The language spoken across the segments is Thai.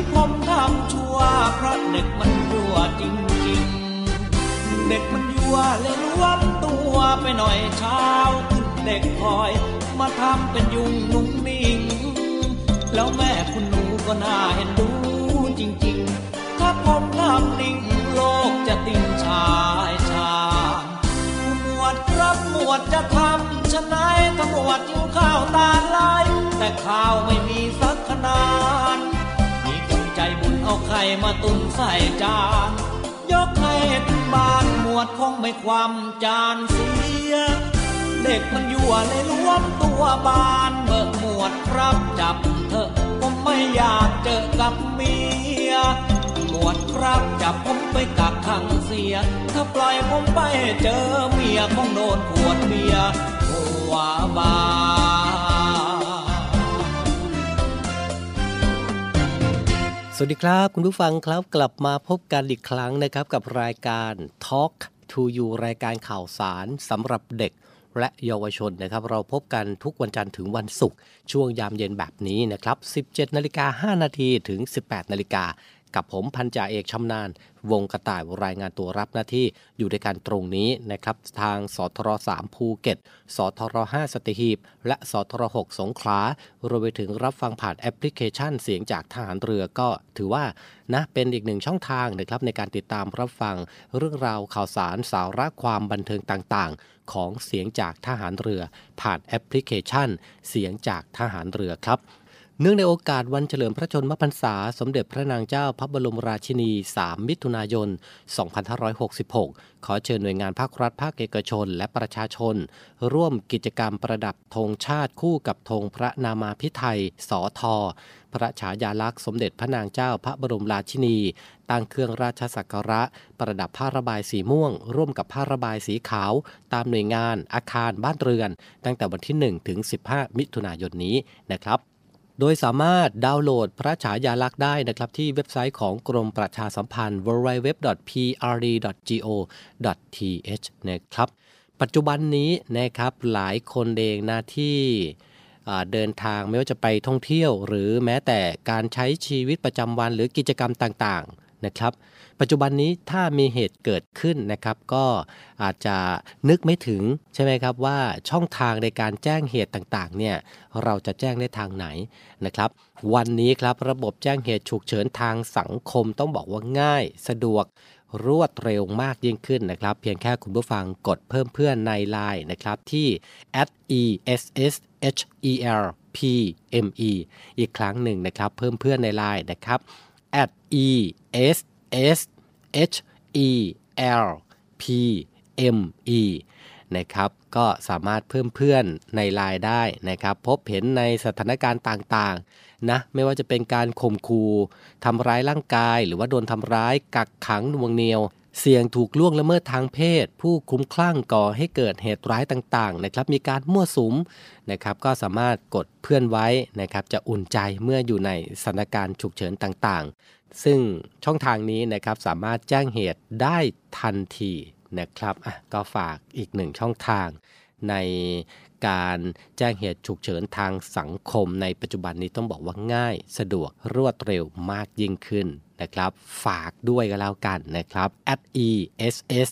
ที่ผมทำชั่ว เพราะเด็กมันยั่วจริงๆ เด็กมันยั่วเลยล้วมตัวไปหน่อยเช้าขึ้นเด็กคอย มาทำเป็นยุงนุ่งนิ่ง แล้วแม่คุณหนูก็น่าเห็นดูจริงๆ ถ้าผมทำนิ่งโลกจะติ่งชายชาหมวดครับหมวดจะทำชะไหนถ้าหมวดหิวข้าวตาลาย แต่ข้าวไม่มีสักขนาด ใจบุญเอาไข่มาตุนใส่จาน ยกให้ถึงบ้านหมวดคงไม่ความจานเสีย เด็กมันยั่วเลยล้วมตัวบานเบิกหมวดครับจับเถอะผมไม่อยากเจอกับเมียหมวดครับจับผมไปกักขังเสีย ถ้าปล่อยผมไปเจอเมียคงโดนขวดเบียร์หัวบาส วัสดีครับ คุณผู้ฟังครับกลับมาพบกันอีกครั้งนะครับกับรายการ Talk to You รายการข่าวสารสำหรับเด็กและเยาวชนนะครับ เราพบกันทุกวันจันทร์ถึงวันศุกร์ช่วงยามเย็นแบบนี้นะครับ 17นาฬิกา5นาทีถึง 18นาฬิกา กับผมพันจ่าเอกชำนาญวงกระจายรายงานตัวรับหน้าที่อยู่ด้วยกันตรงนี้นะครับ ทางสทร3ภูเก็ต สทร5สัตหีบ และสทร6สงขลารวมไปถึงรับฟังผ่านแอปพลิเคชันเสียงจากทหารเรือก็ถือว่านะเป็นอีกหนึ่งช่องทางนะครับในการติดตามรับฟังเรื่องราวข่าวสารสาระความบันเทิงต่างๆ ของเสียงจากทหารเรือ ผ่านแอปพลิเคชัน เสียงจากทหารเรือครับ เนื่องในโอกาสวันเฉลิมพระชนมพรรษา สมเด็จพระนางเจ้าพระบรมราชินี 3 มิถุนายน 2566 ขอเชิญหน่วยงานภาครัฐภาคเอกชน และประชาชน ร่วมกิจกรรมประดับธงชาติคู่กับธงพระนามาพิไทยสอทอพระฉายาลักษณ์สมเด็จพระนางเจ้าพระบรมราชินี ตั้งเครื่องราชสักการะ ประดับผ้าระบายสีม่วง ร่วมกับผ้าระบายสีขาว ตามหน่วยงาน อาคารบ้านเรือน ตั้งแต่วันที่ 1 ถึง 15 มิถุนายนนี้นะครับ โดยสามารถดาวน์โหลดพระฉายาลักษณ์ได้นะครับที่เว็บไซต์ของกรมประชาสัมพันธ์ www.prd.go.th นะครับ ปัจจุบันนี้นะครับหลายคนเองนะที่เดินทางไม่ว่าจะไปท่องเที่ยว หรือแม้แต่การใช้ชีวิตประจำวันหรือกิจกรรมต่างๆนะครับ ปัจจุบันนี้ถ้ามีเหตุเกิดขึ้นนะครับ ก็อาจจะนึกไม่ถึงใช่ไหมครับว่าช่องทางในการแจ้งเหตุต่างๆเนี่ยเราจะแจ้งได้ทางไหนนะครับ วันนี้ครับระบบแจ้งเหตุฉุกเฉินทางสังคมต้องบอกว่าง่าย สะดวกรวดเร็วมากยิ่งขึ้นนะครับ เพียงแค่คุณผู้ฟังกดเพิ่มเพื่อนในไลน์นะครับ ที่ @ess_her PME อีกครั้งหนึ่งนะครับ เพิ่มเพื่อนในไลน์นะครับ e s s h e l p m e นะครับก็สามารถเพิ่มเพื่อนในไลน์ได้นะครับ พบเห็นในสถานการณ์ต่างๆนะไม่ว่าจะเป็นการข่มขู่ทำร้ายร่างกาย หรือว่าโดนทำร้ายกักขังนวงเหนียว เสี่ยงถูกล่วงละเมิดทางเพศ ผู้คุ้มคลั่งก่อให้เกิดเหตุร้ายต่างๆนะครับมีการมั่วสุมนะครับก็สามารถกดเพื่อนไว้นะครับจะอุ่นใจเมื่ออยู่ในสถานการณ์ฉุกเฉินต่างๆ ซึ่งช่องทางนี้นะครับสามารถแจ้งเหตุได้ทันทีนะครับก็ฝากอีกหนึ่งช่องทาง ในการแจ้งเหตุฉุกเฉินทางสังคมในปัจจุบันนี้ต้องบอกว่าง่าย สะดวกรวดเร็วมากยิ่งขึ้นนะครับฝากด้วยก็แล้วกันนะครับ at e s s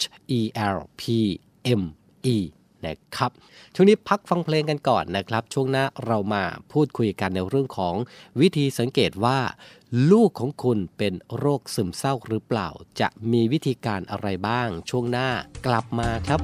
h e l p m e นะครับช่วงนี้พักฟังเพลงกันก่อนนะครับ ช่วงหน้าเรามาพูดคุยกันในเรื่องของวิธีสังเกตว่า ลูกของคุณเป็นโรคซึมเศร้าหรือเปล่า จะมีวิธีการอะไรบ้าง ช่วงหน้ากลับมาครับ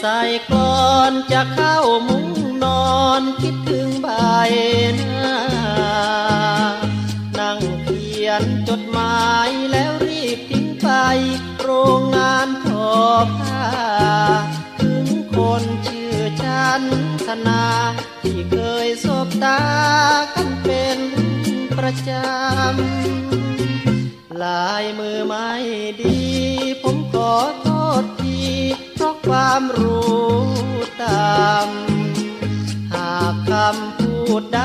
ใส่ก่อนจะเข้ามุ้งนอนคิดถึงใบหน้า ตากันเป็นประจำ ลายมือไม่ดี ผมขอโทษทีเพราะความรู้ตามหากคำพูดใด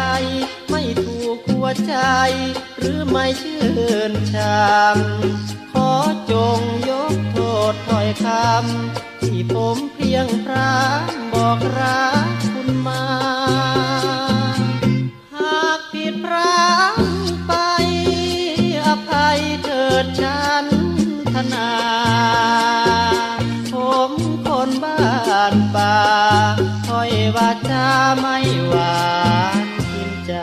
ไม่ถูกหัวใจ หรือไม่ชื่นชามขอจงยกโทษถ้อยคำที่ผมเพียงพรามบอกรักคุณมา ดพรางไป อภัยเถิดฉันธนา ผมคนบ้านป่าคอยวาจาไม่หวานกินใจ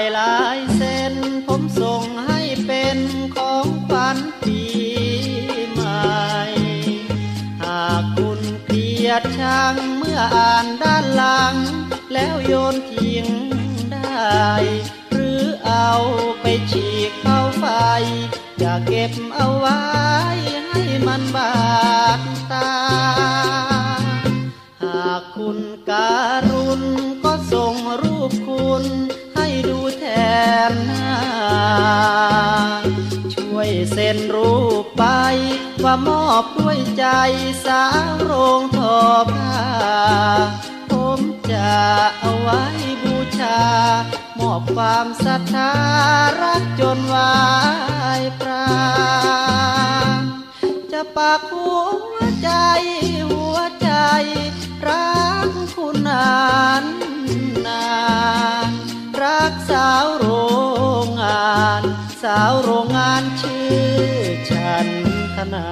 ายลายเส้น ผมส่งให้เป็นของขวัญปีใหม่ หากคุณเกียดชังเมื่ออ่านด้านหลัง แล้วโยนทิ้งได้ หรือเอาไปฉีกเข้าไฟ อย่าเก็บเอาไว้ให้มันบาด ว่ามอบด้วยใจสาวโรงทอผ้าผมจะเอาไว้บูชา มอบความศรัทธารักจนวายปราจะปากหัวใจหัวใจรักคุณนานนานรักสาวโรงงาน สาวโรงงานชื่อฉัน นา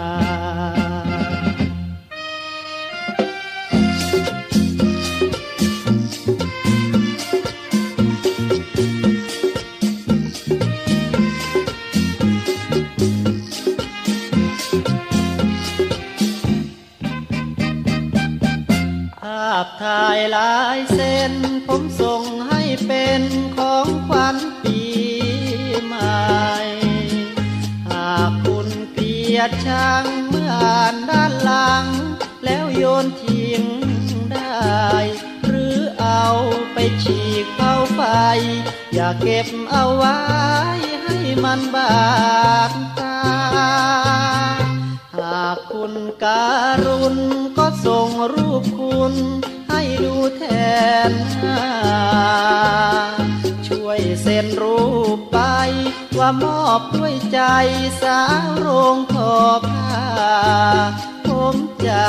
ภาพถ่ายลายเส้น ผมส่งให้เป็น ยดชังเมื่ออ่านด้านหลัง แล้วโยนทิ้งได้ หรือเอาไปฉีกเข้าไฟ อย่าเก็บเอาไว้ให้มันบาดตา หากคุณการุณก็ส่งรูปคุณ ให้ดูแทนช่ วยเซ็นรูปไป ว่ามอบด้วยใจสาวโรงทอผ้าผมจะ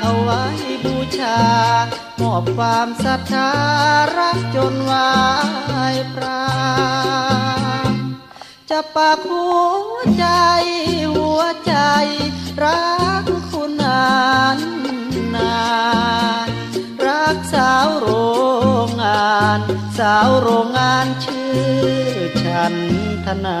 เอาไว้บูชา มอบความศรัทธารักจนวายพระจะปากหัวใจหัวใจ รักคุณนานนาน กสาวโรงงาน สาวโรงงานชื่อฉันธนา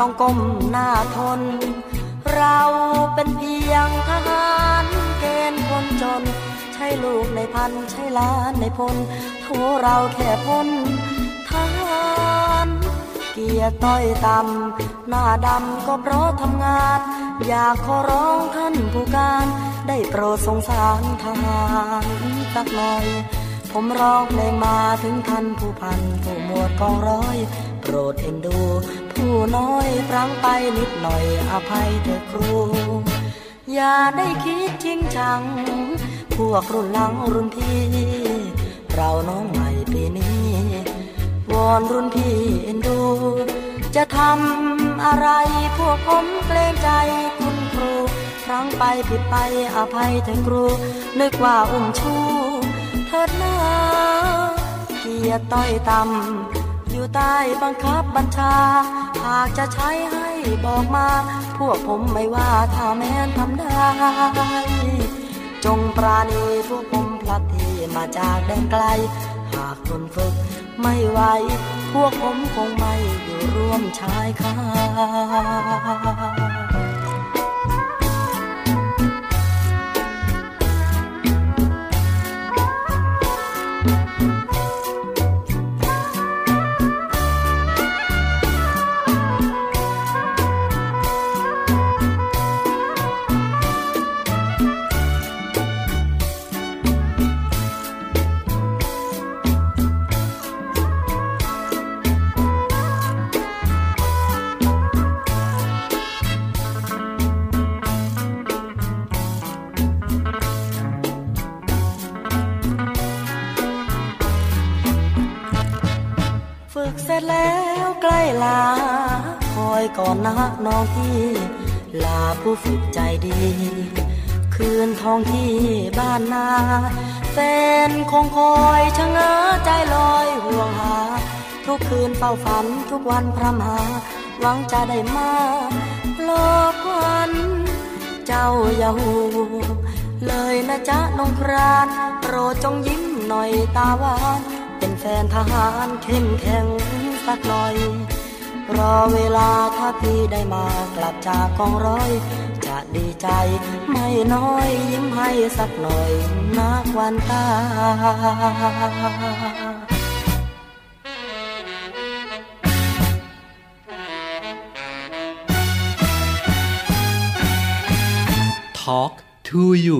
ต้องก้มหน้าทน เราเป็นเพียงทหารเกณฑ์คนจน ใช่ลูกในพันใช่ล้านในพลโทเราแค่พ้นทหารเกียรติต้อยต่ำหน้าดำก็เพราะทำงาน อยากขอร้องท่านผู้การ ได้โปรดสงสารทหารสักหน่อย ผมร้องเพลงมาถึงท่านผู้พันผู้หมวดกองร้อย โปรดเอ็นดู น้อยพลั้งไปนิดหน่อยอภัยเถอะครู อย่าได้คิดจริงจัง พวกรุ่นหลังรุ่นพี่ เราน้องใหม่ปีนี้ วอนรุ่นพี่เอ็นดู จะทำอะไรพวกผมเกรงใจคุณครู ครั้งไปผิดไปอภัยเถอะครู นึกว่าอุ้มชู เถิดหน้าเกียรติต้อยต่ำ อยู่ใต้บังคับบัญชา หากจะใช้ให้บอกมา พวกผมไม่ว่าถ้าแม้นทำได้ จงปราณีพวกผมพลัดที่มาจากแดนไกล หากทนฝึกไม่ไหว พวกผมคงไม่อยู่ร่วมชายคา ก่อนนะน้องพี่ลาผู้ฝึกใจดี คืนทองที่บ้านนาแฟนคงคอยชะเง้อใจลอยห่วงหา ทุกคืนเฝ้าฝันทุกวันพรำหาหวังจะได้มาหลอกวันเจ้าอย่าหูเลยนะจ๊ะน้องครานโปรดจงยิ้มหน่อยตาหวาน เป็นแฟนทหารเข้มแข็งสักหน่อย รอเวลาถ้าพี่ได้มากลับจากกองร้อย จะดีใจไม่น้อยยิ้มให้สักหน่อยนักวันตา Talk to you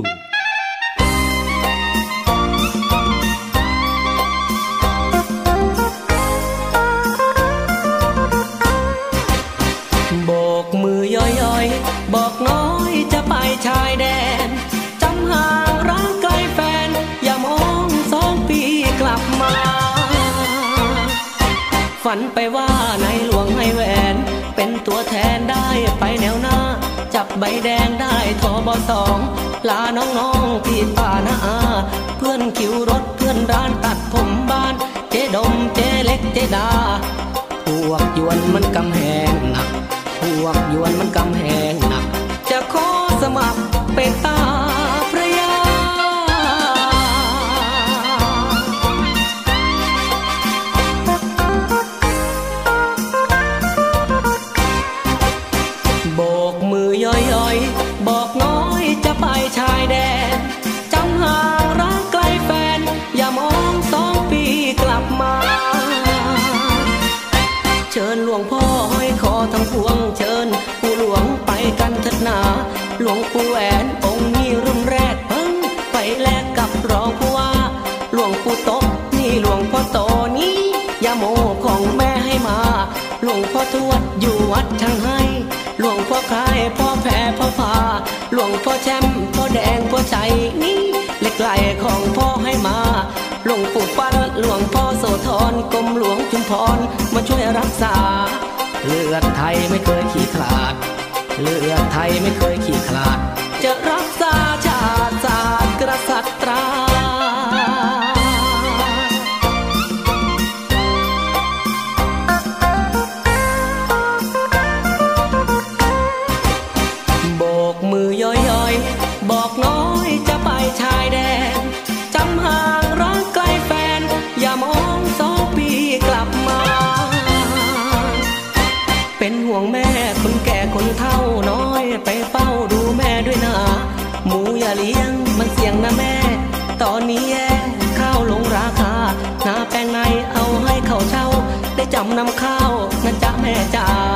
ย่อยๆ บอกน้อยจะไปชายแดน จำห่างรักไกลแฟน อย่ามองสองปีกลับมา ฝันไปว่าในหลวงให้แหวน เป็นตัวแทนได้ไปแนวหน้า จับใบแดงได้ทอบสองลาน้องๆพี่ป้านาอาเพื่อนคิวรถเพื่อนร้านตัดผมบ้าน เจดมเจเล็กเจดา พวกยวนมันกำแหง วกยวนมันกำแหงหนัก จะขอสมัครเป็นตา ปู่แหวนองค์นี้รุ่นแรกเพิ่งไปแลกกับรองผู้ว่า หลวงปู่โตะนี่หลวงพ่อโตนี้ยาโมของแม่ให้มา หลวงพ่อทวดอยู่วัดช่างให้ หลวงพ่อคายพ่อแผ่พ่อพาหลวงพ่อแชมป์พ่อแดงพ่อใจนี่เหล็กไหลของพ่อให้มา หลวงปู่ปั้นหลวงพ่อโสธรกรมหลวงจุมพรมาช่วยรักษา เลือดไทยไม่เคยขี้ขลาด เลือดไทยไม่เคยขี้ขลาดจะรัก นี้แย่ข้าวลงราคาหน้าแปลงในเอาให้เขาเช่า ได้จำนำข้าวนะจ๊ะแม่จ๋า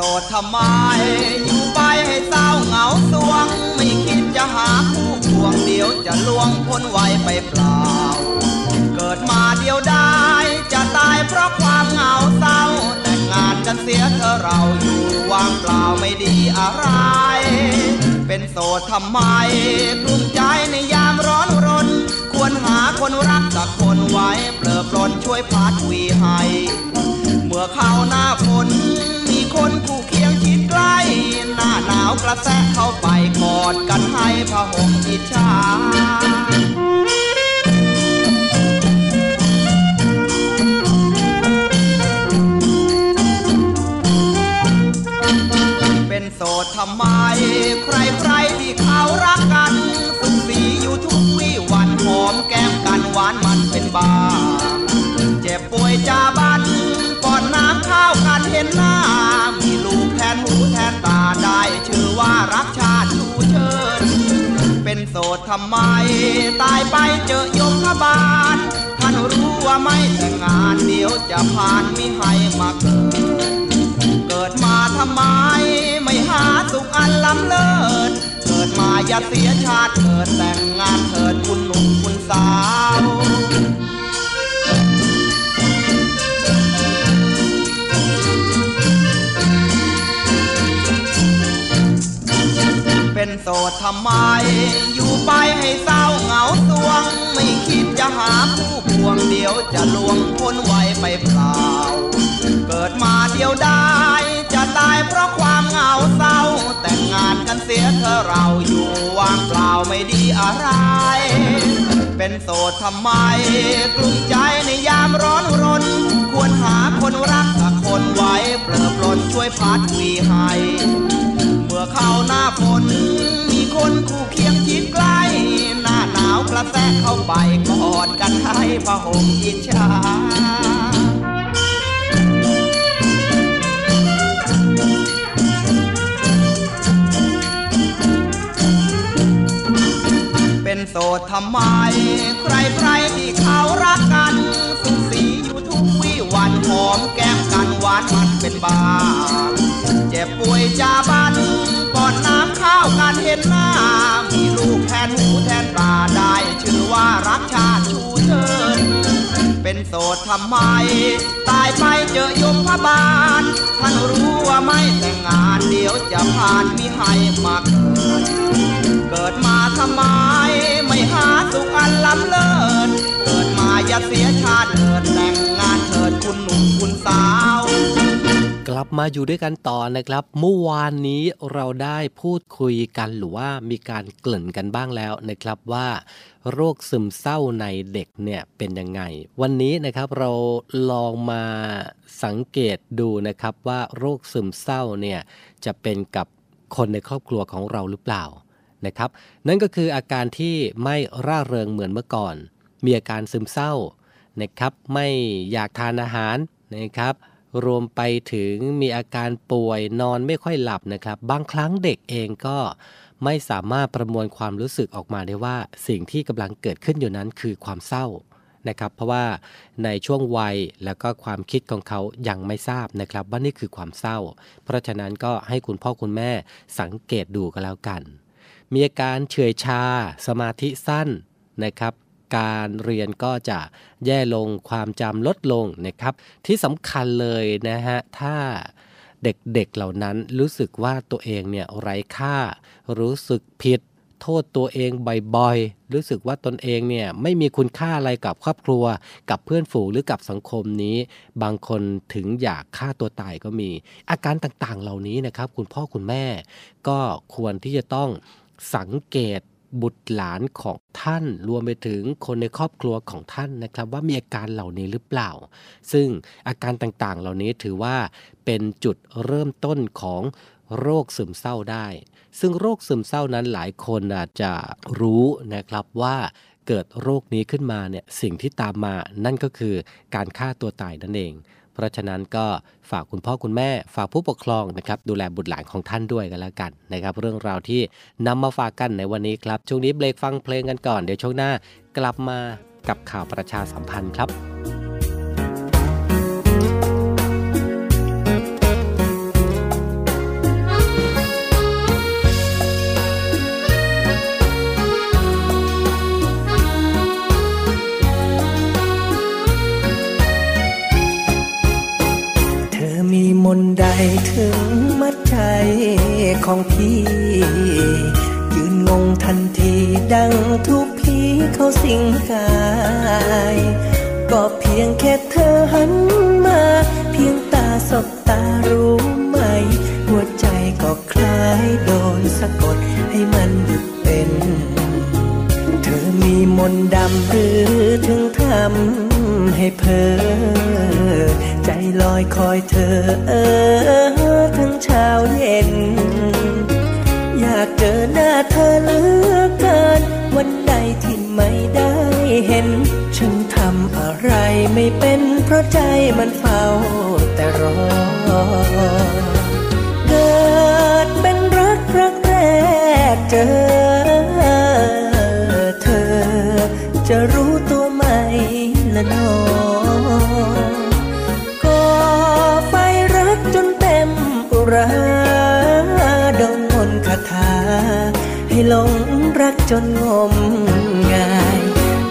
สดทำไม อยู่ไปให้เศร้าเหงาสวง ไม่คิดจะหาคู่ควงเดียวจะล่วงพ้นไวยไปเปล่า เกิดมาเดียวได้ จะตายเพราะความเหงาเศร้า แต่งงานกันเสียเธอเราอยู่ว่างเปล่าไม่ดีอะไร เป็นโสดทำไมกลุ้มใจในยามร้อนรน ควรหาคนรักสักคนไว้เปลิบปลนช่วยพัดวีให้ เมื่อเข้าหน้าฝน คนคู่เคียงชิดใกล้หน้าหนาวกระแทกเข้าไปกอดกันให้พะห่มอิจฉาเป็นโสดทำไม ใครใครที่เขารักกันสุขสีอยู่ทุกวี่วันหอมแก้มกันหวานมันเป็นบาเจ็บป่วยจาบันก่อนน้ำข้าวกันเห็นหน้า ได้ชื่อว่ารักชาติชูเชิญ เป็นโสดทำไม ตายไปเจอยมพบาลท่านรู้ว่าไม่แต่งงานเดี๋ยวจะผ่านมิให้มาเกิด เกิดมาทำไม ไม่หาสุขอันล้ำเลิศเกิดมาอย่าเสียชาติเกิดแต่งงานเถิดคุณหนุ่มคุณสาว ทำไม อยู่ไปให้เศร้าเหงาสวง ไม่คิดจะหาคู่ควงเดี๋ยวจะลวงพ้นไวไปเปล่า เกิดมาเดียวได้ จะตายเพราะความเหงาเศร้า แต่งงานกันเสียเธอเราอยู่ว่างเปล่าไม่ดีอะไร เป็นโสดทำไม กลุ้มใจในยามร้อนรน ควรหาคนรักสักคนไว้เปลือปลนช่วยพัดวีให้ อเข้าหน้าฝน มีคนคู่เคียงชิดใกล้ หน้าหนาวกระแทกเข้าไปกอดกันให้ผ้าห่มอิจฉาเป็นโสดทำไม ใครใครที่เขารักกัน สุขสีอยู่ทุกวี่วันหอมแก้มกันหวานมันเป็นบ้า เจ็บป่วยจาบันก่อนน้ำข้าวกันเห็นหน้า มีลูกแทนหูแทนตาได้ชื่อว่ารักชาติชูเชิญ เป็นโสดทำไม ตายไปเจอยมพบาลท่านรู้ว่าไม่แต่งงานเดี๋ยวจะผ่านมิให้มาเกิด เกิดมาทำไม ไม่หาสุขอันล้ำเลิศเกิดมาอย่าเสียชาติเกิดแต่งงานเถิดคุณหนุ่มคุณสาว กลับมาอยู่ด้วยกันต่อนะครับ เมื่อวานนี้เราได้พูดคุยกันหรือว่ามีการเกริ่นกันบ้างแล้วนะครับว่า โรคซึมเศร้าในเด็กเนี่ยเป็นยังไง วันนี้นะครับเราลองมาสังเกตดูนะครับว่าโรคซึมเศร้าเนี่ยจะเป็นกับคนในครอบครัวของเราหรือเปล่านะครับ นั่นก็คืออาการที่ไม่ร่าเริงเหมือนเมื่อก่อน มีอาการซึมเศร้านะครับ ไม่อยากทานอาหารนะครับ รวมไปถึงมีอาการป่วยนอนไม่ค่อยหลับนะครับ บางครั้งเด็กเองก็ไม่สามารถประมวลความรู้สึกออกมาได้ว่าสิ่งที่กำลังเกิดขึ้นอยู่นั้นคือความเศร้านะครับ เพราะว่าในช่วงวัยแล้วก็ความคิดของเขายังไม่ทราบนะครับ ว่านี่คือความเศร้า เพราะฉะนั้นก็ให้คุณพ่อคุณแม่สังเกตดูกันแล้วกัน มีอาการเฉื่อยชา สมาธิสั้นนะครับ การเรียนก็จะแย่ลงความจำลดลงนะครับ ที่สำคัญเลยนะฮะถ้าเด็กๆเหล่านั้นรู้สึกว่าตัวเองเนี่ยไร้ค่า รู้สึกผิด โทษตัวเองบ่อยๆ รู้สึกว่าตนเองเนี่ยไม่มีคุณค่าอะไรกับครอบครัว กับเพื่อนฝูงหรือกับสังคมนี้ บางคนถึงอยากฆ่าตัวตายก็มี อาการต่างๆเหล่านี้นะครับ คุณพ่อคุณแม่ ก็ควรที่จะต้องสังเกต บุตรหลานของท่านรวมไปถึงคนในครอบครัวของท่านนะครับ ว่ามีอาการเหล่านี้หรือเปล่า ซึ่งอาการต่างๆ เหล่านี้ถือว่าเป็นจุดเริ่มต้นของโรคซึมเศร้าได้ ซึ่งโรคซึมเศร้านั้นหลายคนอาจจะรู้นะครับว่าเกิดโรคนี้ขึ้นมาเนี่ยสิ่งที่ตามมานั่นก็คือการฆ่าตัวตายนั่นเอง เพราะฉะนั้นก็ฝากคุณพ่อคุณแม่ ฝากผู้ปกครองนะครับดูแลบุตรหลานของท่านด้วยกันแล้วกันนะครับ เรื่องราวที่นำมาฝากกันในวันนี้ครับช่วงนี้เบรกฟังเพลงกันก่อนเดี๋ยวช่วงหน้ากลับมากับข่าวประชาสัมพันธ์ครับ นใดถึงมัดใจของพี่ ยืนงงทันทีดังทุกผีเขาสิงกาย ก็เพียงแค่เธอหันมา เพียงตาสบตารู้ไหม หัวใจก็คล้ายโดนสะกดให้มันหยุดเป็น มนดำหรือถึงทำให้เพอใจลอยคอยเธอเออทั้งเช้าเย็น อยากเจอหน้าเธอเหลือเกิน วันใดที่ไม่ได้เห็น ฉันทำอะไรไม่เป็นเพราะใจมันเฝ้าแต่รอ เกิดเป็นรักรักแรกเจอ จะรู้ตัวไหมละนอก่อไฟรักจนเต็มอุราดงมนคาถา ให้หลงรักจนงมงาย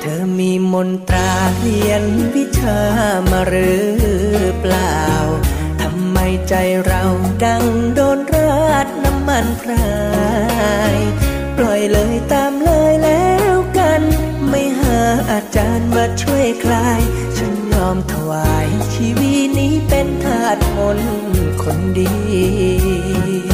เธอมีมนตราเรียนวิชามาหรือเปล่าทำไมใจเราดังโดนราดน้ำมันพราย ปล่อยเลยตามเลยแล้ว มาช่วยคลาย ฉันยอมถวายชีวิตนี้เป็นทาสมนคนดี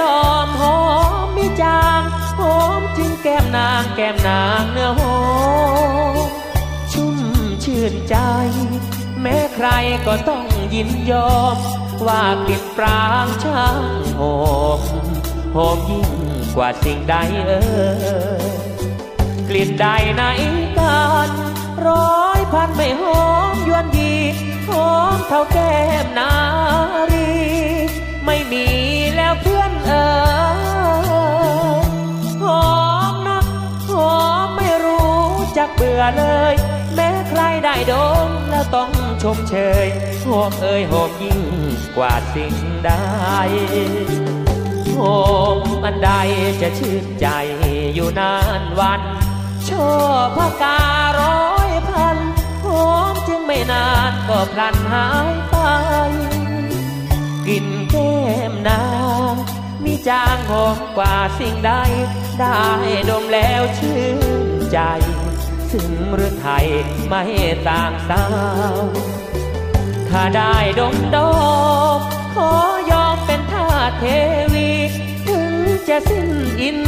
ดอมหอมมีจางหอมจึงแก้มนางแก้มนางเนื้อหอมชุ่มชื่นใจ แม้ใครก็ต้องยินยอม ว่ากลิ่นปรางช่างหอมหอมยิ่งกว่าสิ่งใดเอ่ยกลิ่นใดไหนกันร้อยพันไม่หอมยวนยีหอมเท่าแก้มนารี ไม่มี แล้วเพื่อนเอ่ยหอมนักหอมไม่รู้จักเบื่อเลย แม้ใครได้ดมแล้วต้องชมเชยหอมเอ่ยหอมยิ่งกว่าสิ่งใดหอมอันใดจะชื่นใจอยู่นานวันชอบพาการ้อยพันหอมจึงไม่นานก็พลันหายไปกิน แก้มนางมีจางหอมกว่าสิ่งใด ได้ดมแล้วชื่นใจซึ่งหรือไทยไม่ต่างสาว ถ้าได้ดมดมขอยอมเป็นท่าเทวี ถึงจะสิ้นอิน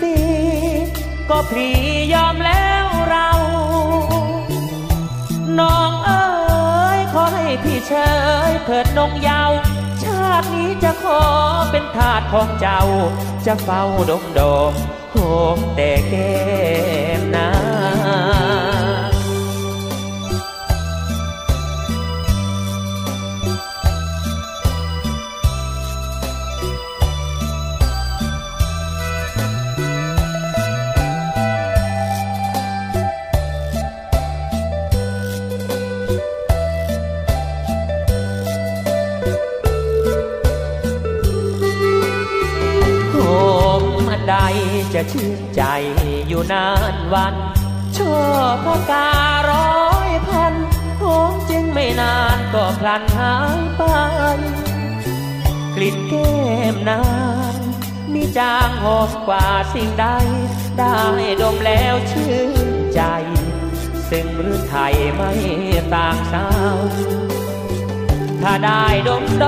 ทรีย์ก็พลียอมแล้วเรา น้องเอ๋ยขอให้พี่เชยเถิดนงเยาวาตินี้จะขอเป็นทาสของเจ้า จะเฝ้าดมดมโหมแต่แก้มนา นางมีจางหอมกว่าสิ่งใด ได้ดมแล้วชื่นใจ ซึ่งหรือไทยไม่ต่างสาว ถ้าได้ดมด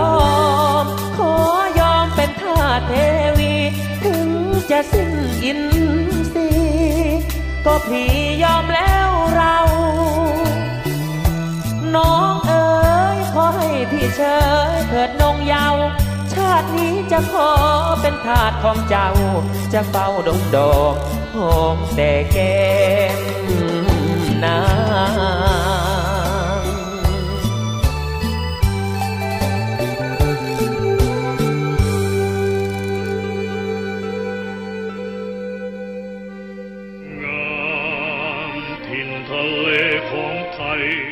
ม ขอยอมเป็นท่าเทวี ถึงจะสิ้นอินทรีก็พี่ยอมแล้วเรา น้องเอ๋ยขอให้พี่เชยเถิดนงเยาวชาตินี้จะขอเป็นทาสของเจ้า จะเฝ้าดงดอกหอมแต่แก้มนา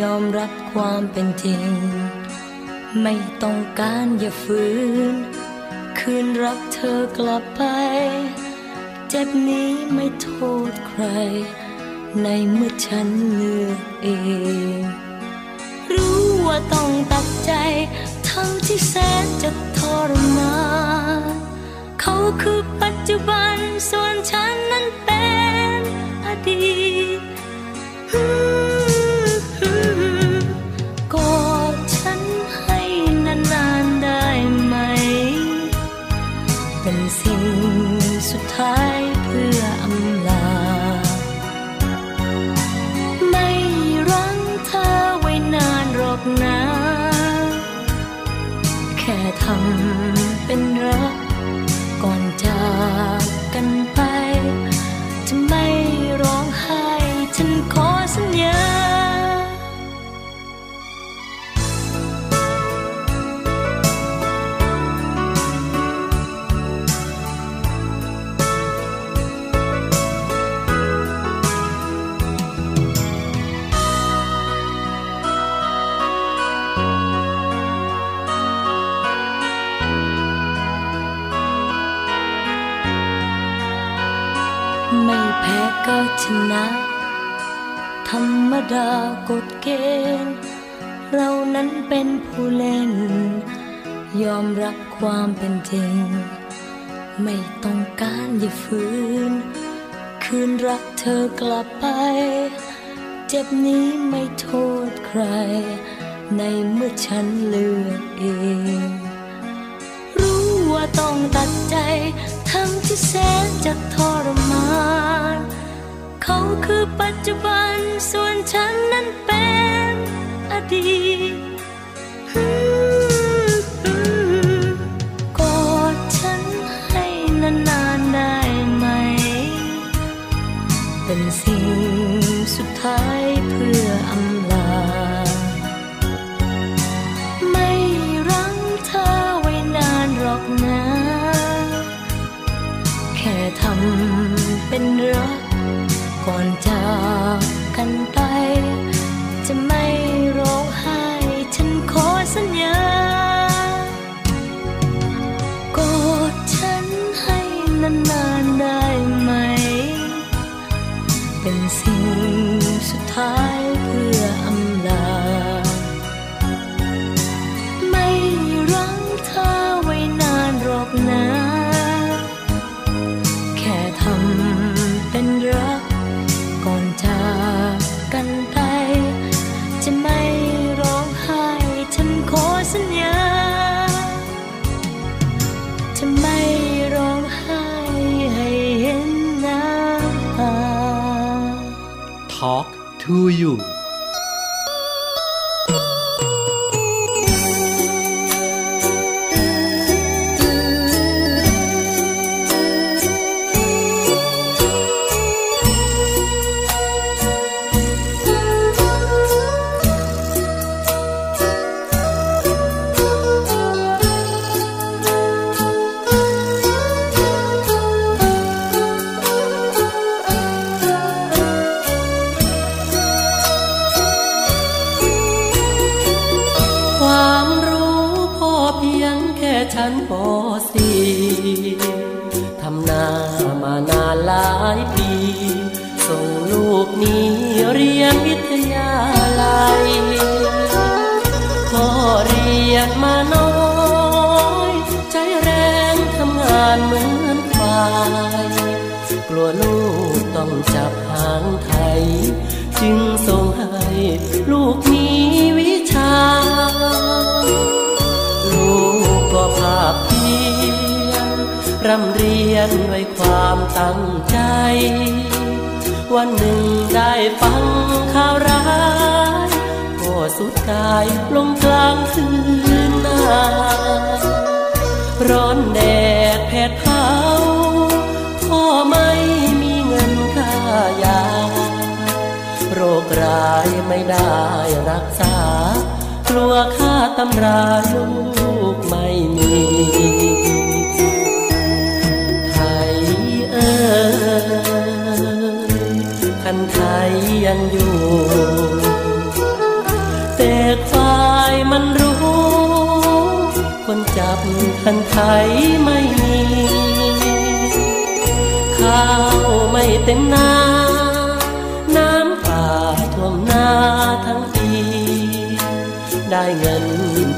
ยอมรับความเป็นจริง ไม่ต้องการอย่าฝืน คืนรักเธอกลับไป เจ็บนี้ไม่โทษใคร ในเมื่อฉันเลือกเอง รู้ว่าต้องตัดใจ ทั้งที่แสนจะทรมานเขาคือปัจจุบันส่วนฉันนั้นเป็นอดีต ธอกลับไป เจ็บนี้ไม่โทษใคร ในเมื่อฉันเลือกเอง รู้ว่าต้องตัดใจ ทั้งที่แสนจะทรมาน เขาคือปัจจุบันส่วนฉันนั้นเป็นอดีต สุดกายลงกลางคืนนาร้อนแดดแผดเผาพ่อไม่มีเงินค่ายา โรคร้ายไม่ได้รักษา กลัวค่าตำราลูกไม่มีไทยเอ่ยคันไทยยังอยู่ แต่ฝ่ายมันรู้ คนจับคันไทยไม่มีข้าวไม่เต็มนาน้ำป่าท่วมนาทั้งปี ได้เงิน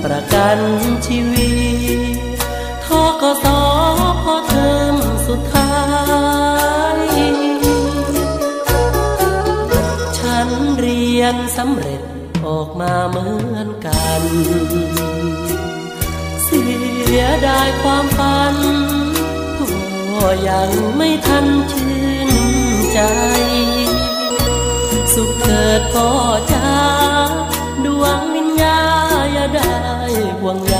ประกันชีวิตทกสพอเทอมสุดท้ายฉันเรียนสำเร็จ ออกมาเหมือนกัน เสียดายความฝันพ่อยังไม่ทันชื่นใจ สุขเกิดพ่อจ้าดวงวิญญาอย่าได้ห่วงใย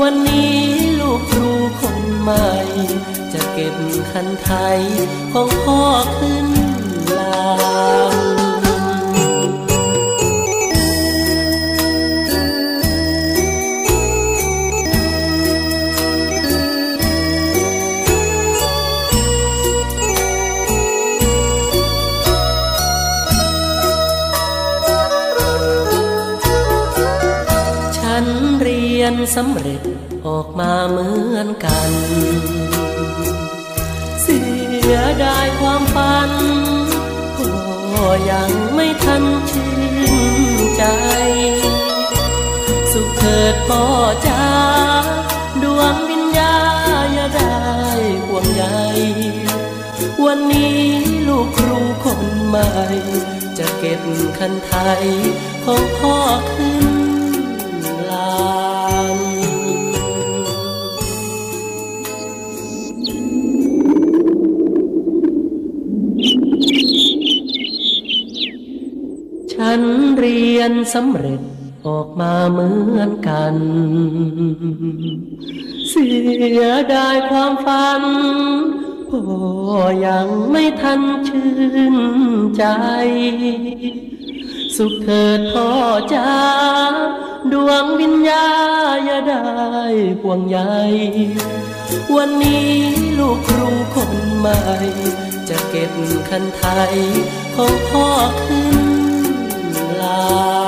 วันนี้ลูกครูคนใหม่ จะเก็บคันไทยของพ่อขึ้นลาง เรียนสำเร็จออกมาเหมือนกัน เสียดายความฝันพ่อยังไม่ทันชื่นใจ สุขเถิดพ่อจ้าดวงวิญญาอย่าได้ห่วงใยวันนี้ลูกครูคนใหม่ จะเก็บคันไทยของพ่อขึ้น ฉันเรียนสำเร็จออกมาเหมือนกัน เสียดายความฝันพ่อยังไม่ทันชื่นใจ สุขเถิดพ่อจ้าดวงวิญญาอย่าได้ห่วงใยวันนี้ลูกครูคนใหม่ จะเก็บคันไทยของพ่อขึ้น ล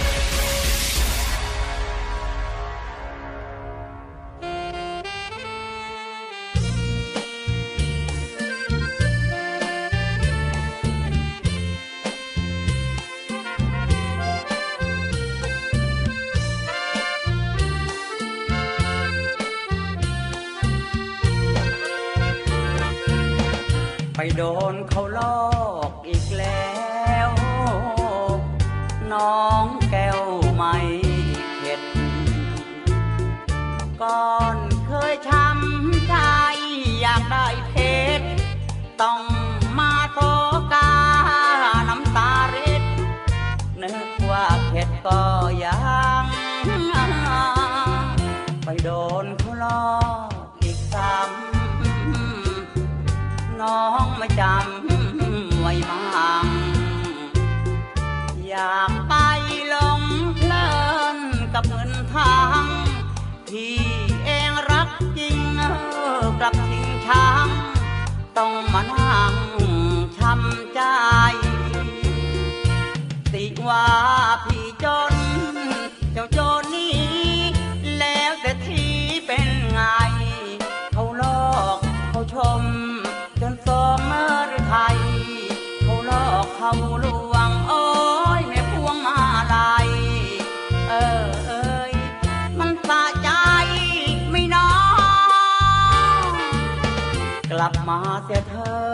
มาเสียเถิด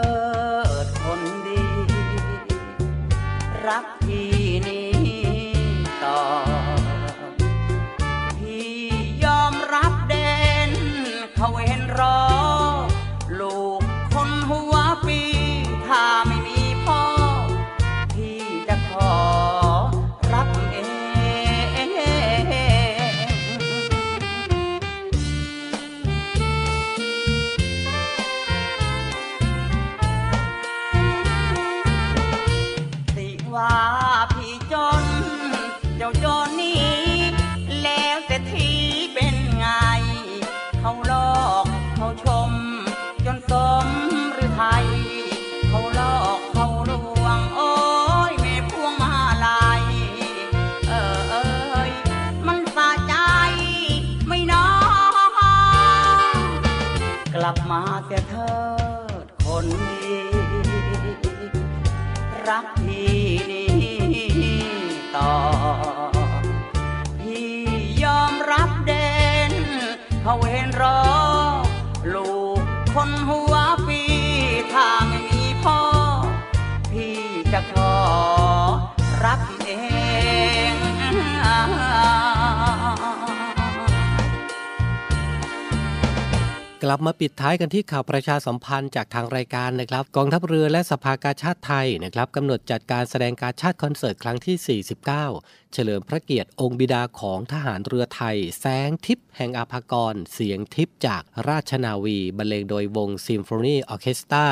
ลับมาปิดท้ายกันที่ข่าวประชาสัมพันธ์จากทางรายการนะครับ กองทัพเรือและสภากาชาติไทยนะครับกำหนดจัดการแสดงการชาติคอนเสิร์ตครั้งที่ 49 เฉลิมพระเกียรติองค์บิดาของทหารเรือไทย แสงทิพย์แห่งอาภากร เสียงทิพย์จากราชนาวีบรรเลงโดยวงซิมโฟนีออเคสตรา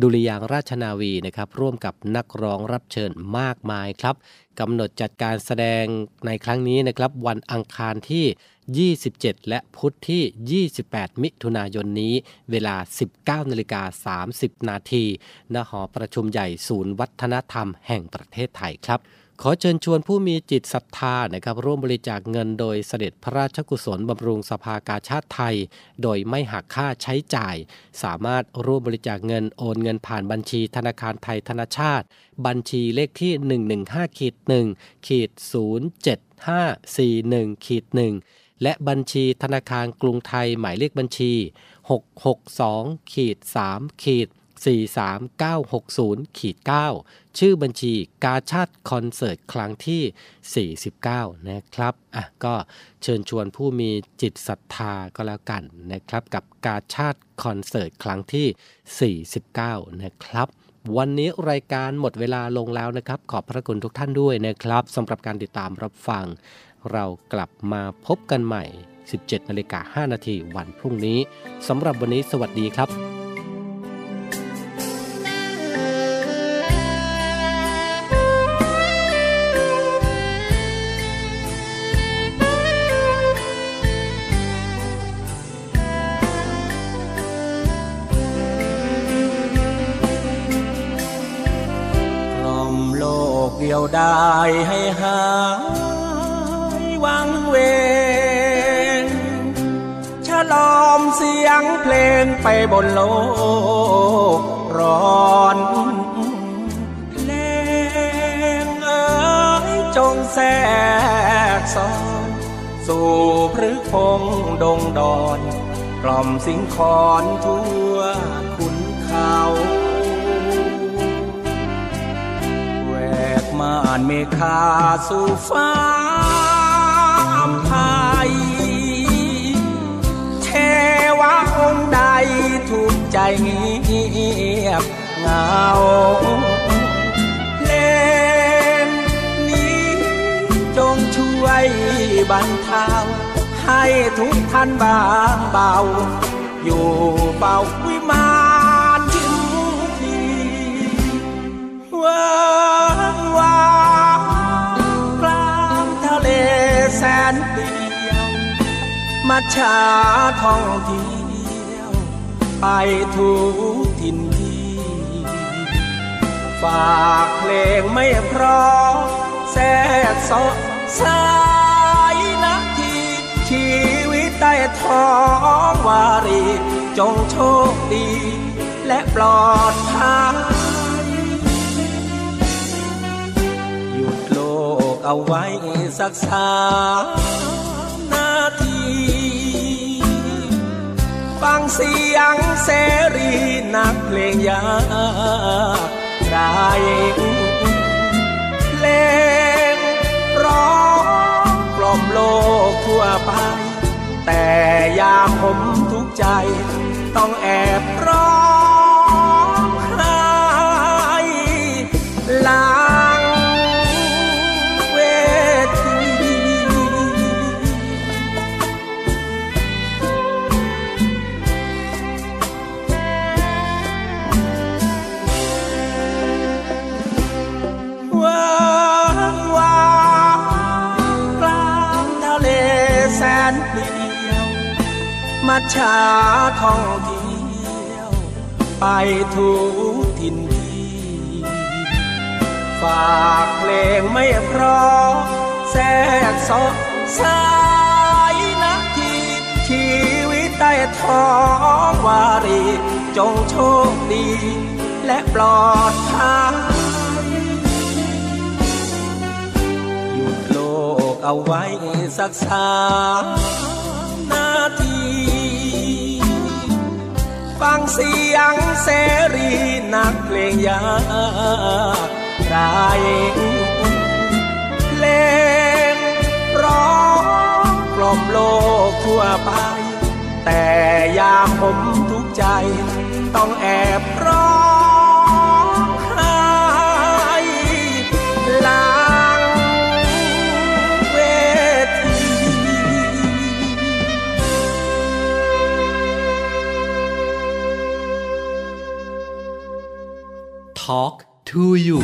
ดุริยางราชนาวีนะครับร่วมกับนักร้องรับเชิญมากมายครับกำหนดจัดการแสดงในครั้งนี้นะครับวันอังคารที่ 27 และพุธที่ 28 มิถุนายนนี้ เวลา 19นาฬิกา30 นาทีณหอประชุมใหญ่ศูนย์วัฒนธรรมแห่งประเทศไทยครับ ขอเชิญชวนผู้มีจิตศรัทธานะครับร่วมบริจาคเงินโดยเสด็จพระราชกุศลบำรุงสภากาชาติไทย โดยไม่หักค่าใช้จ่าย สามารถร่วมบริจาคเงินโอนเงินผ่านบัญชีธนาคารไทยธนชาติ บัญชีเลขที่ 115ขีด1ขีด07541ขีด1และบัญชีธนาคารกรุงไทยหมายเลขบัญชี 662ขีด3ขีด 43960ขีด9ชื่อบัญชีกาชาติคอนเสิร์ตครั้งที่ 49 นะครับอะก็เชิญชวนผู้มีจิตศรัทธาก็แล้วกันนะครับ กับกาชาติคอนเสิร์ตครั้งที่ 49 นะครับวันนี้รายการหมดเวลาลงแล้วนะครับ ขอบพระคุณทุกท่านด้วยนะครับสำหรับการติดตามรับฟัง เรากลับมาพบกันใหม่ 17นาฬิกา5นาทีวันพรุ่งนี้สำหรับวันนี้สวัสดีครับ กเดียวดายให้หายวังเวงฉลอมเสียงเพลงไปบนโลกร้อนเพลงเอ๋ยจงแทรกซ้อนสู่พฤกพงดงดอน กล่อมสิงคอนทั่วขุนเขา ม่านเมฆาสู่ฟ้าไทยเทวะองค์ใดถูกใจเงียบเงาเพลงนี้จงช่วยบรรเทาให้ทุกท่านบางเบา อยู่เบา มาชาท่องเที่ยว ไปทุกถิ่นที่ ฝากเพลงไม่เพราะแทรกซอสายนาทีชีวิตใต้ท้องวารี จงโชคดี และปลอดภัยหยุดโลกเอาไว้สักสา ฟังเสียงเสรีนักเพลงยากได้เพลงร้องกล่อมโลกทั่วไป แต่ยาผมทุกใจ ต้องแอบร้อง ชาท่องเที่ยว ไปทุกถิ่นที่ ฝากเพลงไม่เพราะแทรกซอสายนาทีชีวิตใต้ท้องวารี จงโชคดี และปลอดภัยหยุดโลกเอาไว้สักสาม ฟังเสียงเสรีนักเพลงยากได้เพลงร้องกล่อมโลกทั่วไป แต่ยามผมทุกใจ ต้องแอบร้อง Talk to you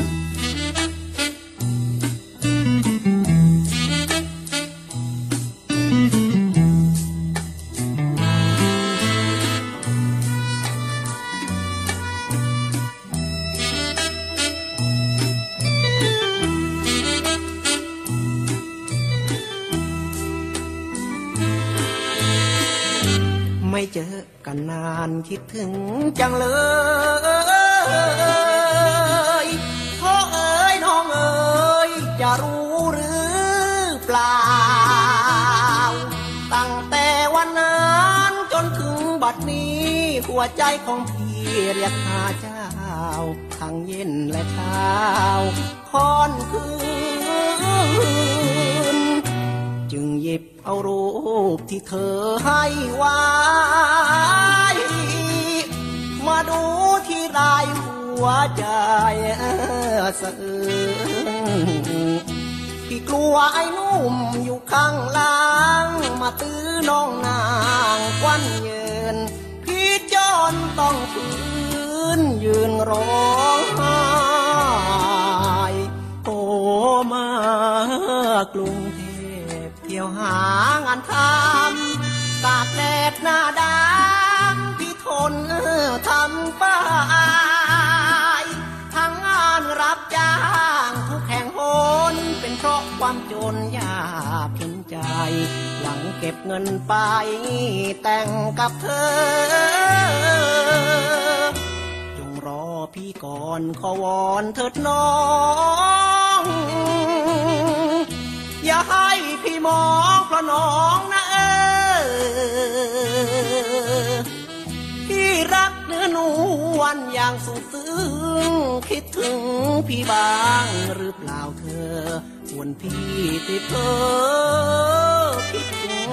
ไม่เจอกันนานคิดถึง วใจของพี่เรียกหาเจ้า ทั้งเย็นและเช้าคอนคืน จึงหยิบเอารูปที่เธอให้ไว้ มาดูที่รายหัวใจสะอื้นพี่กลัวไอ้นุ่มอยู่ข้างหล่าง นยืนร้องไห้โอ้มากรุงเทพเที่ยวหางานทำตากแดดหน้าดำพี่ทนทำป้ายทั้งงานรับจ้างทุกแห่งหนเป็นเพราะความจนยากเห็นใจหวังเก็บเงินไปแต่งกับเธอ พี่ก่อนขอวอนเถิดน้อง อย่าให้พี่มองเพราะน้องนะเออพี่รักเนื้อนวลอย่างสุดซึ้งคิดถึงพี่บ้างหรือเปล่าเธอวนพี่ติดเธอคิดถึง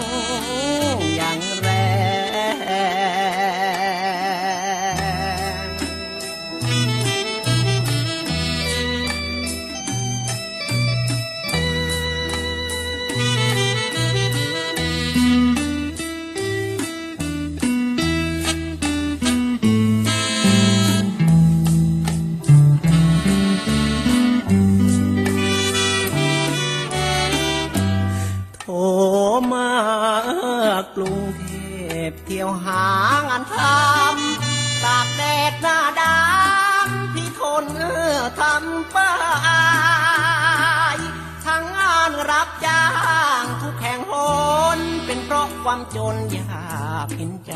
ความจนยากเห็นใจ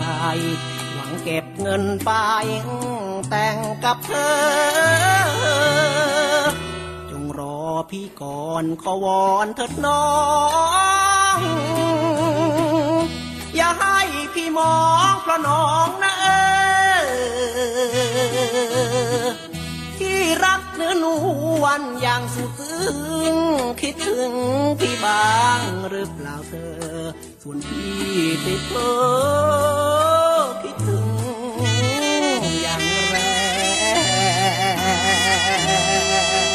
หวังเก็บเงินไปแต่งกับเธอ จงรอพี่ก่อนขอวอนเถิดน้อง อย่าให้พี่มองเพราะน้องนะเออ ที่รักเนื้อนวลอย่างสุดซึ้งคิดถึงพี่บางหรือเปล่าเธอ ส่วนพี่ติดเพ้อคิดถึงอย่างแรง